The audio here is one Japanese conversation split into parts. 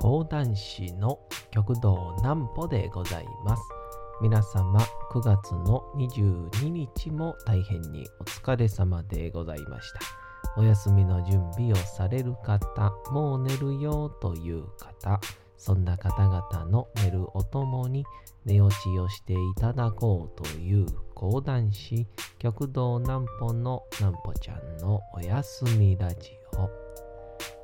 講談師の極道南歩でございます。皆様9月の22日も大変にお疲れ様でございました。お休みの準備をされる方もう寝るよという方そんな方々の寝るおともに寝落ちをしていただこうという講談師極道南歩の南歩ちゃんのおやすみラジオ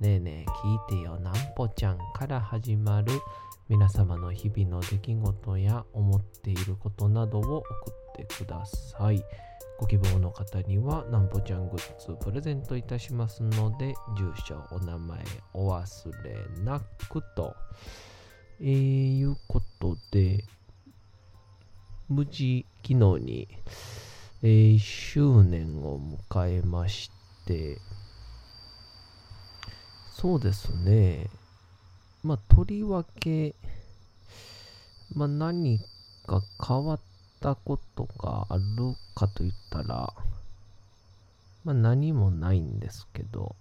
ねえねえ聞いてよなんぽちゃんから始まる皆様の日々の出来事や思っていることなどを送ってください。ご希望の方にはなんぽちゃんグッズプレゼントいたしますので、住所、お名前お忘れなくと。えー、いうことで、無事昨日に、えー、1周年を迎えまして、そうですね。まあ、とりわけ、まあ、何か変わったことがあるかと言ったら、まあ、何もないんですけど、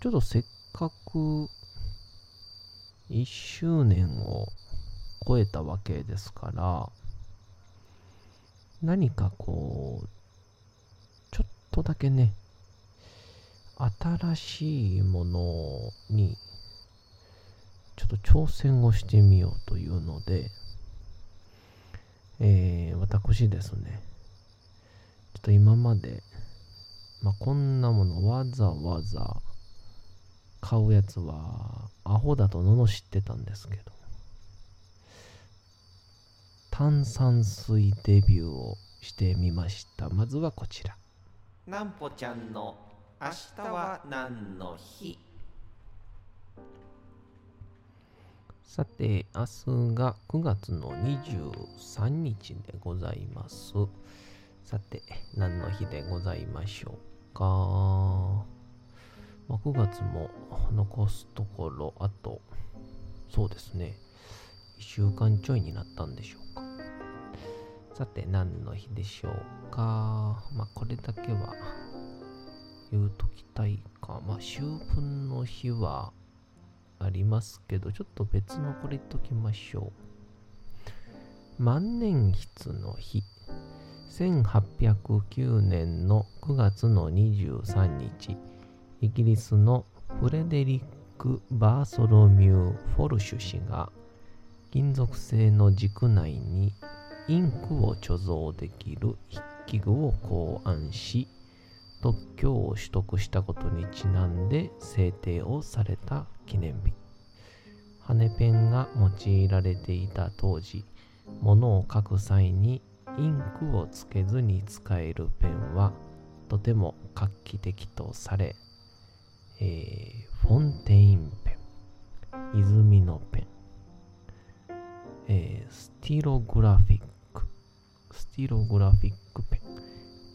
ちょっとせっかく1周年を超えたわけですから、何かこう、ちょっとだけね、新しいものに、ちょっと挑戦をしてみようというので、えー、私ですね、ちょっと今まで、まあ、こんなものわざわざ買うやつはアホだと罵ってたんですけど、炭酸水デビューをしてみました。まずはこちら。なんぽちゃんの明日は何の日？さて、明日が9月の23日でございます。さて、何の日でございましょうか？まあ、9月も残すところ、あと、そうですね、1週間ちょいになったんでしょうか。さて、何の日でしょうか？まあ、これだけは言うときたいか。まあ、秋分の日はありますけど、ちょっと別のこれ言っときましょう。万年筆の日。1809年の9月の23日、イギリスのフレデリック・バーソロミュー・フォルシュ氏が金属製の軸内にインクを貯蔵できる筆記具を考案し、特許を取得したことにちなんで制定をされた記念日。羽ペンが用いられていた当時、物を書く際にインクをつけずに使えるペンはとても画期的とされ、えー、フォンテインペン、泉のペン、えー、スティログラフィック、スティログラフィックペン、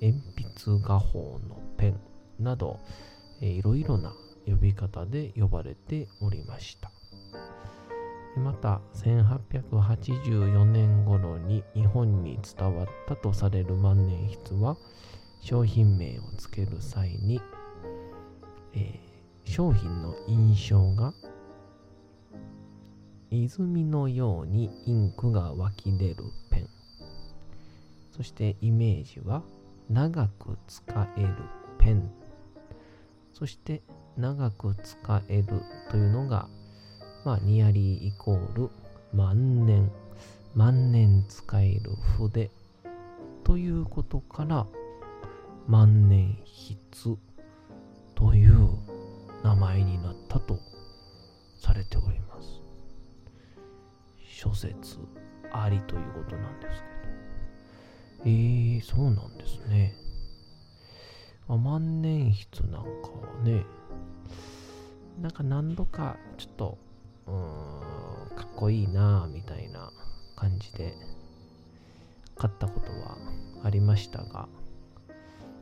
鉛筆画法のなど、いろいろな呼び方で呼ばれておりました。また1884年頃に日本に伝わったとされる万年筆は商品名を付ける際に、えー、商品の印象が泉のようにインクが湧き出るペンそしてイメージは長く使えるペンそして長く使えるというのがまあ、ニアリーイコール万年、万年使える筆ということから、万年筆という名前になったとされております。諸説ありということなんですけど。えー、そうなんですね。まあ、万年筆なんかはね、なんか何度かちょっと、うーん、かっこいいなぁみたいな感じで買ったことはありましたが、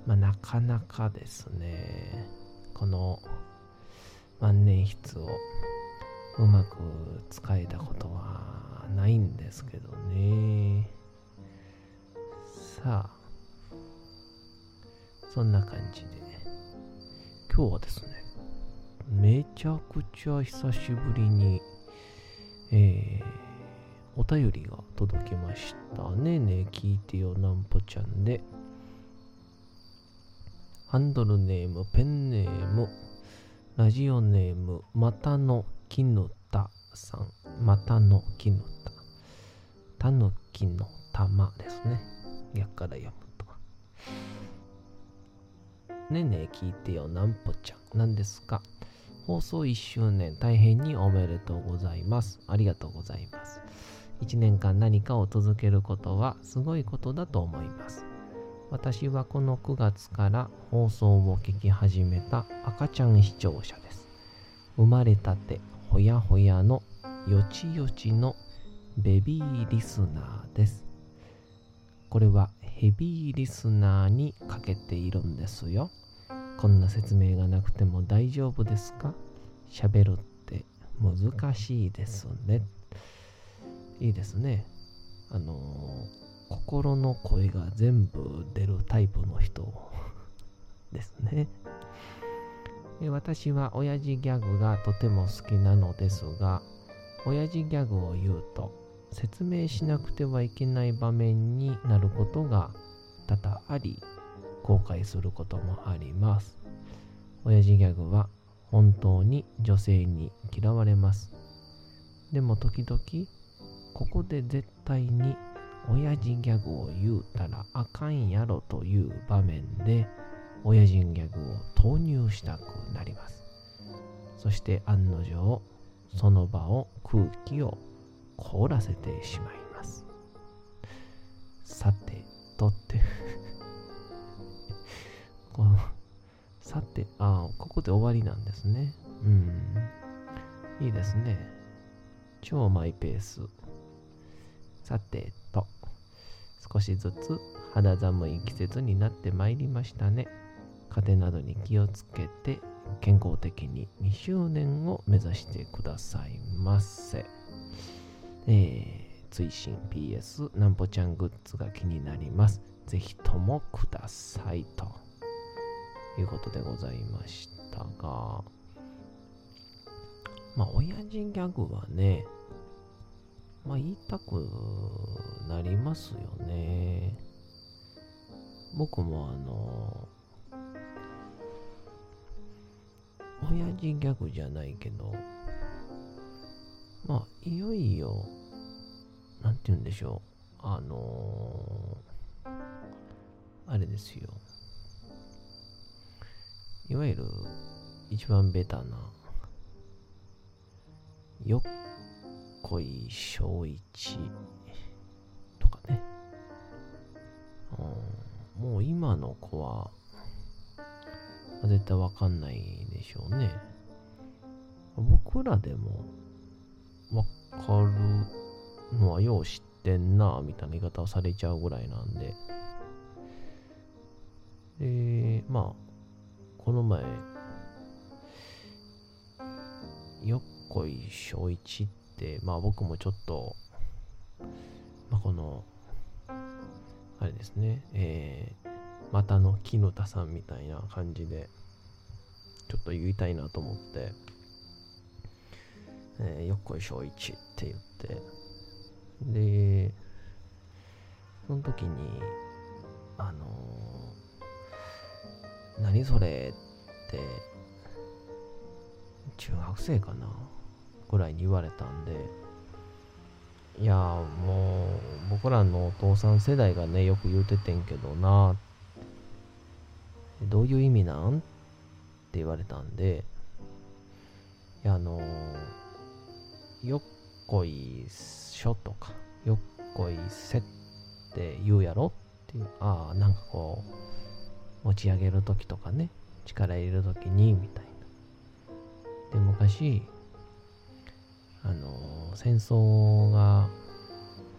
まあ、なかなかですね、この万年筆をうまく使えたことはないんですけどね。さあ、そんな感じで、ね今日はですね、めちゃくちゃ久しぶりに、えー、お便りが届きましたね。ねえ聞いてよなんぽちゃんで、ハンドルネーム、ペンネーム、ラジオネーム、またのきぬたさん、またのきぬた。たぬきの玉ですね。逆から読む。ねえねえ聞いてよなんぽちゃん。何ですか放送1周年大変におめでとうございます。ありがとうございます。1年間何かを続けることはすごいことだと思います。私はこの9月から放送を聞き始めた赤ちゃん視聴者です。生まれたてほやほやのよちよちのベビーリスナーです。これはヘビーリスナーにかけているんですよ。こんな説明がなくても大丈夫ですか？喋るって難しいですね。いいですね。あのー心の声が全部出るタイプの人 ですね。私は親父ギャグがとても好きなのですが、親父ギャグを言うと説明しなくてはいけない場面になることが多々あり、後悔することもあります。親父ギャグは本当に女性に嫌われます。でも時々、ここで絶対に親父ギャグを言うたらあかんやろという場面で親父ギャグを投入したくなります。そして案の定、その場を空気を凍らせてしまいます。さて、とって、この、さて、ああ、ここで終わりなんですね。うん。いいですね。超マイペース。さてと、少しずつ肌寒い季節になってまいりましたね。風邪などに気をつけて健康的に2周年を目指してくださいませ。えー、追伸 PS なんぽちゃんグッズが気になります。ぜひともくださいということでございましたが、まあ、親父ギャグはね、まあ言いたくなりますよね。僕もあの、親父ギャグじゃないけど、まあいよいよ、なんて言うんでしょう、あのあれですよ。いわゆる一番ベタな、よっこい小一とかね、うん。もう今の子は絶対わかんないでしょうね。僕らでもわかるのはよう知ってんなみたいな言い方をされちゃうぐらいなんで。で、まあ、この前、よっこい小一って、まあ僕もちょっと、まあこの、あれですね、えー、またの木の田さんみたいな感じで、ちょっと言いたいなと思って、えー、よっこい小一って言って、で、その時に、あのー、何それって、中学生かなぐらいに言われたんで、いやもう僕らのお父さん世代がね、よく言うててんけどな、どういう意味なん？って言われたんで、いや、あのー、よっこいしょとか、よっこいせって言うやろっていう、ああ、なんかこう、持ち上げるときとかね、力入れるときに、みたいな。で昔あの戦争が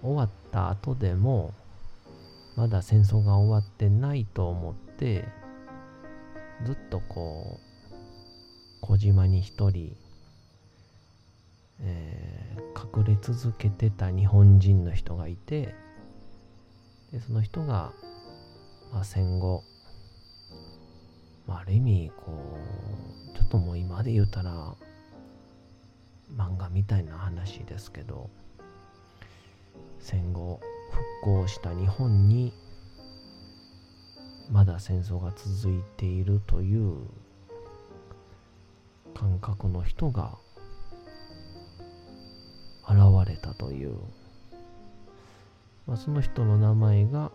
終わった後でもまだ戦争が終わってないと思ってずっとこう小島に一人、えー、隠れ続けてた日本人の人がいてでその人が、まあ、戦後、まあ、ある意味こうちょっともう今で言うたら漫画みたいな話ですけど戦後復興した日本にまだ戦争が続いているという感覚の人が現れたという、まあ、その人の名前が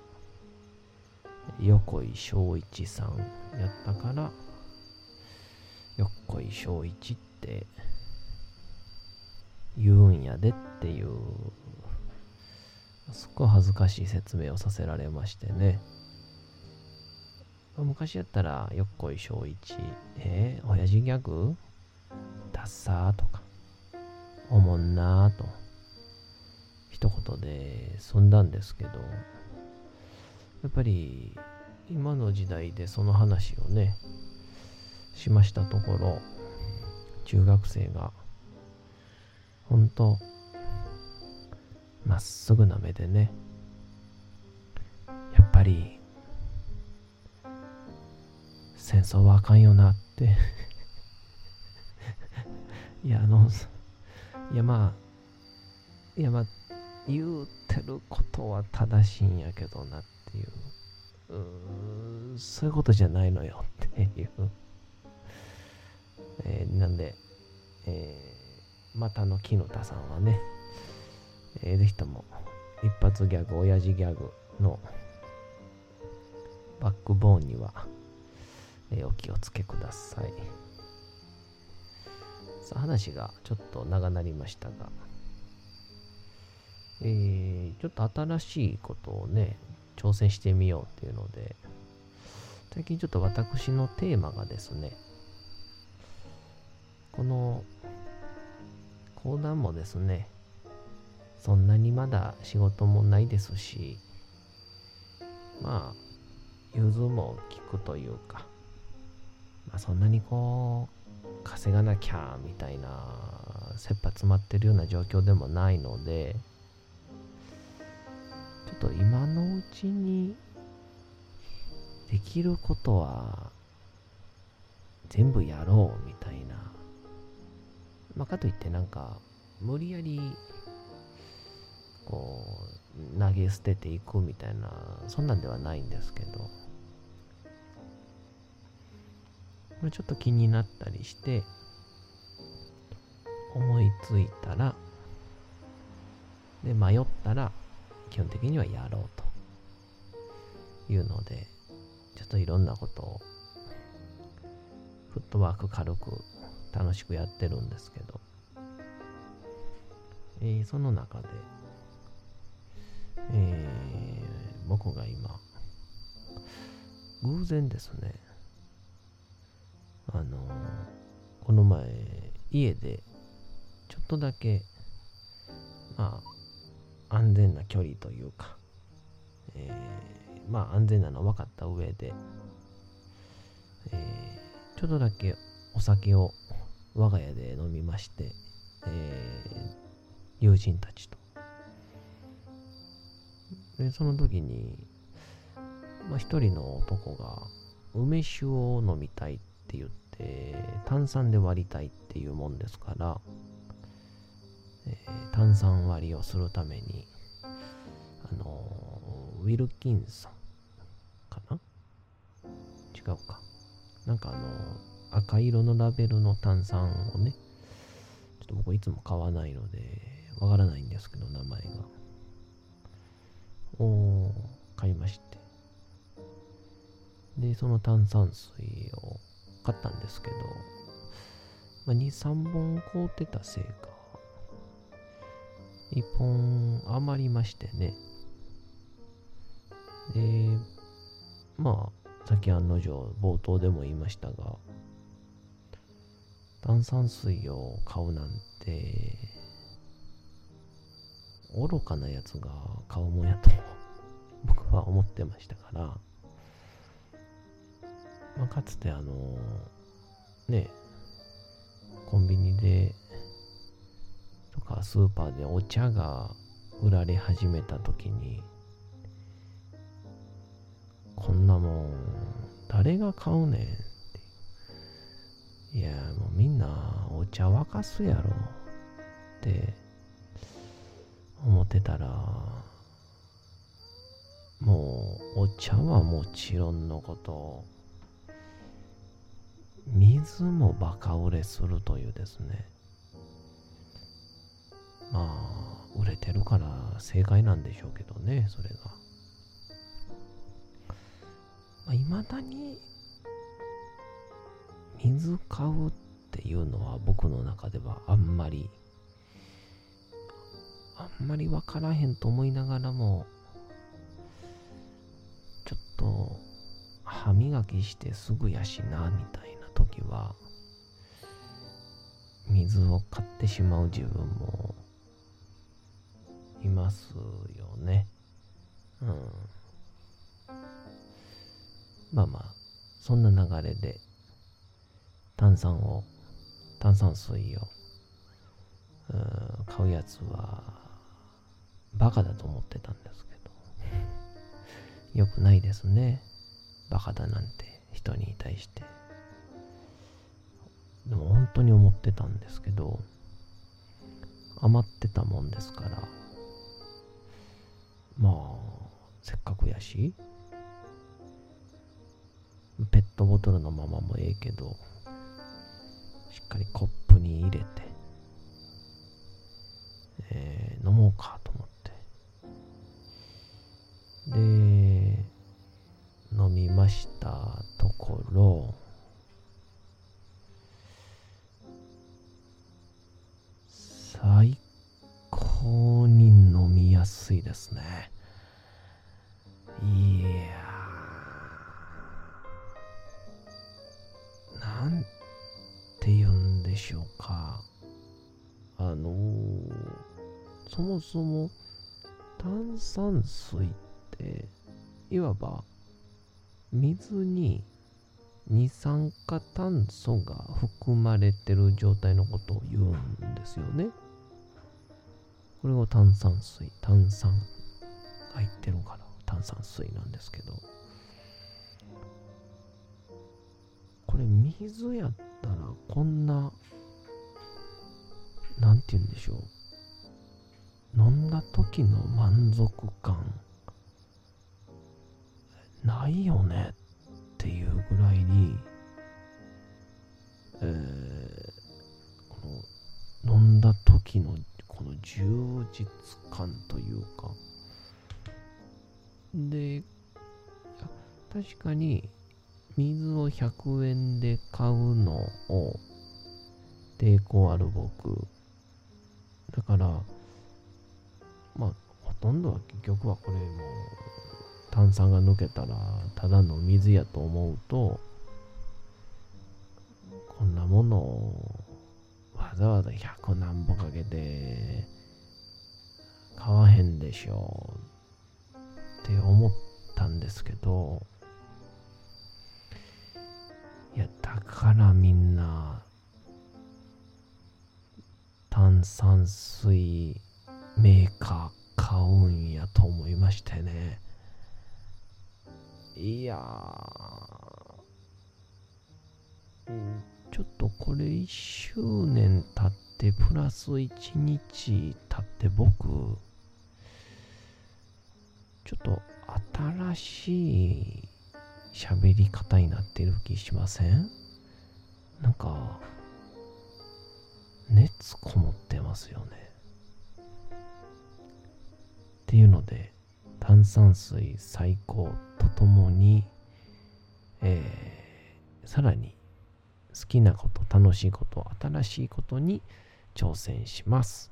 横井正一さんやったから横井正一って言うんやでっていうすっごい恥ずかしい説明をさせられましてね。昔やったらよっこい正一えー、親父ギャグ？ダッサーとかおもんなーと。一言で済んだんですけど。やっぱり今の時代でその話をねしましたところ中学生がほんとまっすぐな目でねやっぱり戦争はあかんよなって。いやあのいやまあいやまあ言うてることは正しいんやけどなっていううそういうことじゃないのよっていう、えー、なんで、えー、またの木の田さんはねえー、ぜひとも一発ギャグ、親父ギャグのバックボーンには、えー、お気をつけください。さあ話がちょっと長なりましたが、えー、ちょっと新しいことをね、挑戦してみようっていうので、最近ちょっと私のテーマがですね、この講談もですね、そんなにまだ仕事もないですし、まあ、融通も効くというか、まあそんなにこう、稼がなきゃみたいな、切羽詰まってるような状況でもないので、ちょっと今のうちにできることは全部やろうみたいな。まあ、かといってなんか無理やりこう投げ捨てていくみたいなそんなんではないんですけどこれちょっと気になったりして思いついたらで迷ったら基本的にはやろうと。いうのでちょっといろんなことをフットワーク軽く楽しくやってるんですけど、えー、その中でえー、僕が今、偶然ですね、あのこの前、家で、ちょっとだけ、まあ、安全な距離というか、えー、まあ、安全なの分かった上で、えー、ちょっとだけお酒を我が家で飲みまして、えー、友人たちと、で、その時に、まあ、一人の男が、梅酒を飲みたいって言って、炭酸で割りたいっていうもんですから、えー、炭酸割りをするために、あのー、ウィルキンソンかな？違うか。なんかあのー、赤色のラベルの炭酸をね、ちょっと僕いつも買わないので、わからないんですけど、名前が。を買いましてでその炭酸水を買ったんですけど、まあ、23本凍ってたせいか1本余りましてね。でまあ先案の定冒頭でも言いましたが炭酸水を買うなんて愚かなやつが買うもんやと僕は思ってましたから、まあ、かつてあのねコンビニでとかスーパーでお茶が売られ始めた時にこんなもん誰が買うねんって。いやもうみんなお茶沸かすやろって思ってたらもうお茶はもちろんのこと水もバカ売れするというですね。まあ売れてるから正解なんでしょうけどねそれが。いまあ、未だに水買うっていうのは僕の中ではあんまりあんまり分からへんと思いながらもちょっと歯磨きしてすぐやしなみたいな。時は水を買ってしまう自分もいますよね。うん。まあまあそんな流れで炭酸を炭酸水を買うやつはバカだと思ってたんですけど。よくないですね。バカだなんて人に対して。でも本当に思ってたんですけど余ってたもんですからまあせっかくやしペットボトルのままもええけどしっかりコップに入れて、えー、飲もうかと思って。で飲みましたところそもそも炭酸水っていわば水に二酸化炭素が含まれてる状態のことを言うんですよね。これを炭酸水、炭酸入ってるから炭酸水なんですけど、これ水やったらこんな、なんて言うんでしょう。飲んだ時の満足感、ないよねっていうぐらいに、えー、この飲んだ時のこの充実感というかで確かに水を100円で買うのを抵抗ある僕。だからまあほとんどは結局はこれも炭酸が抜けたらただの水やと思うとこんなものをわざわざ100何歩かけて買わへんでしょうって思ったんですけどいやだからみんな炭酸水メーカー買うんやと思いましてね。いやー、ちょっとこれ1周年経ってプラス1日経って僕ちょっと新しい喋り方になってる気しません？なんか熱こもってますよね。っていうので炭酸水最高とともに、えー、さらに好きなこと楽しいこと新しいことに挑戦します。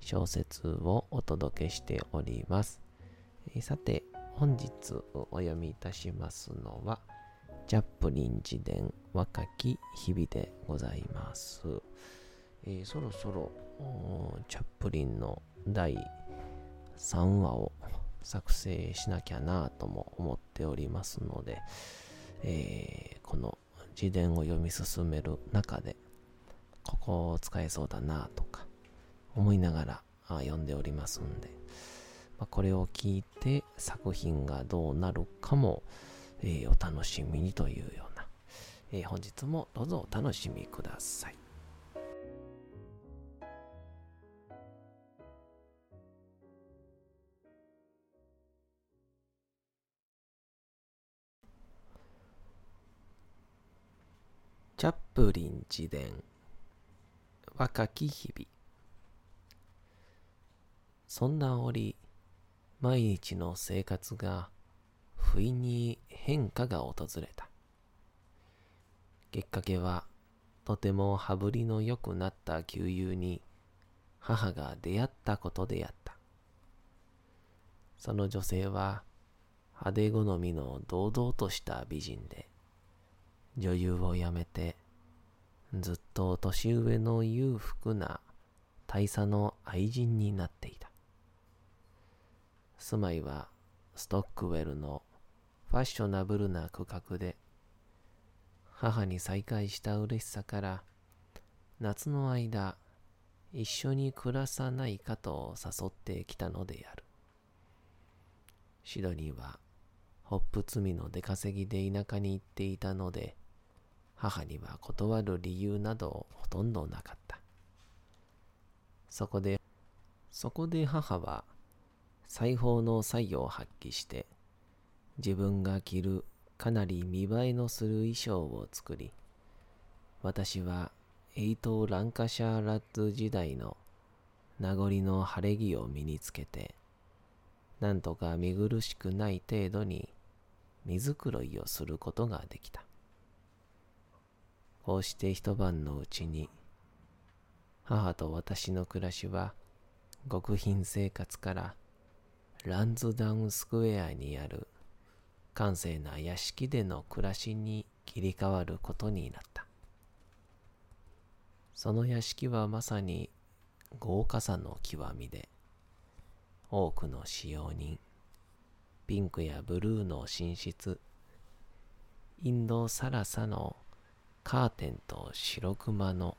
小説をお届けしております。えさて、本日お読みいたしますのは、チャップリン自伝若き日々でございます。えーそろそろチャップリンの第3話を作成しなきゃなとも思っておりますので、えーこの自伝を読み進める中で、ここを使えそうだなとか思いながら読んでおりますんで、まあこれを聞いて作品がどうなるかも、えーお楽しみにというような、えー本日もどうぞお楽しみください。チャップリン自伝若き日々。そんな折毎日の生活が不意に変化が訪れた。きっかけはとても羽振りの良くなった旧友に母が出会ったことであった。その女性は派手好みの堂々とした美人で女優を辞めてずっと年上の裕福な大佐の愛人になっていた。住まいはストックウェルのファッショナブルな区画で母に再会した嬉しさから夏の間一緒に暮らさないかと誘ってきたのであるシドニーはホップ積みの出稼ぎで田舎に行っていたので母には断る理由などほとんどなかった。そこで、そこで母は裁縫の才を発揮して自分が着るかなり見栄えのする衣装を作り、私はエイト・ランカシャーラッツ時代の名残の晴れ着を身につけて、なんとか見苦しくない程度に水黒いをすることができた。こうして一晩のうちに、母と私の暮らしは、極貧生活から、ランズダウンスクエアにある、閑静な屋敷での暮らしに切り替わることになった。その屋敷はまさに豪華さの極みで、多くの使用人、ピンクやブルーの寝室、インドサラサのカーテンと白熊の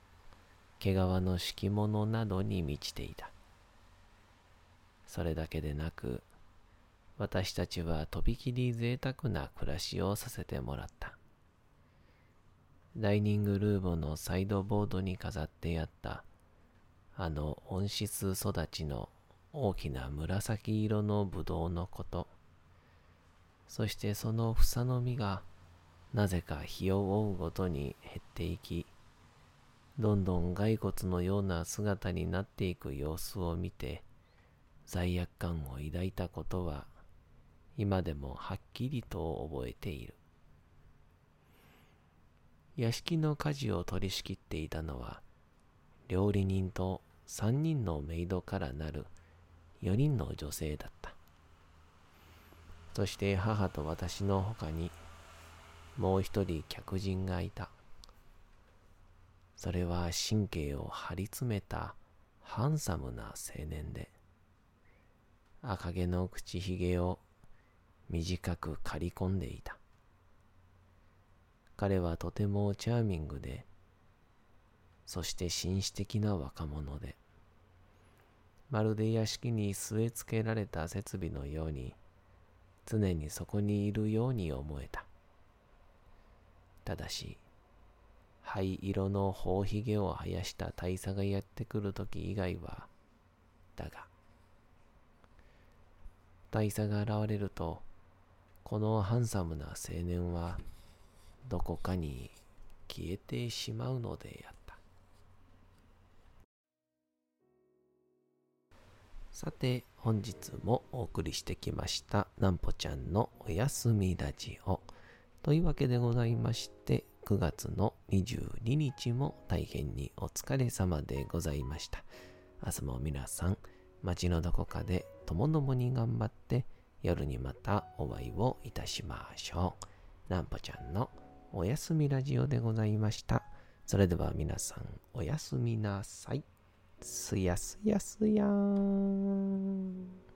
毛皮の敷物などに満ちていた。それだけでなく、私たちはとびきり贅沢な暮らしをさせてもらった。ダイニングルームのサイドボードに飾ってあった、あの温室育ちの大きな紫色のブドウのこと、そしてその房の実が、なぜか日を追うごとに減っていき、どんどん骸骨のような姿になっていく様子を見て、罪悪感を抱いたことは、今でもはっきりと覚えている。屋敷の家事を取り仕切っていたのは、料理人と三人のメイドからなる四人の女性だった。そして母と私の他に、もう一人客人がいた。それは神経を張り詰めたハンサムな青年で、赤毛の口ひげを短く刈り込んでいた。彼はとてもチャーミングで、そして紳士的な若者で、まるで屋敷に据え付けられた設備のように、常にそこにいるように思えた。ただし、灰色の頬ひげを生やした大佐がやってくるとき以外は、だが、大佐が現れると、このハンサムな青年はどこかに消えてしまうのであった。さて、本日もお送りしてきました、なんぽちゃんのおやすみラジオ。というわけでございまして、9月の22日も大変にお疲れ様でございました。明日も皆さん、街のどこかでともどもに頑張って、夜にまたお会いをいたしましょう。なんぽちゃんのおやすみラジオでございました。それでは皆さん、おやすみなさい。すやすやすやーん。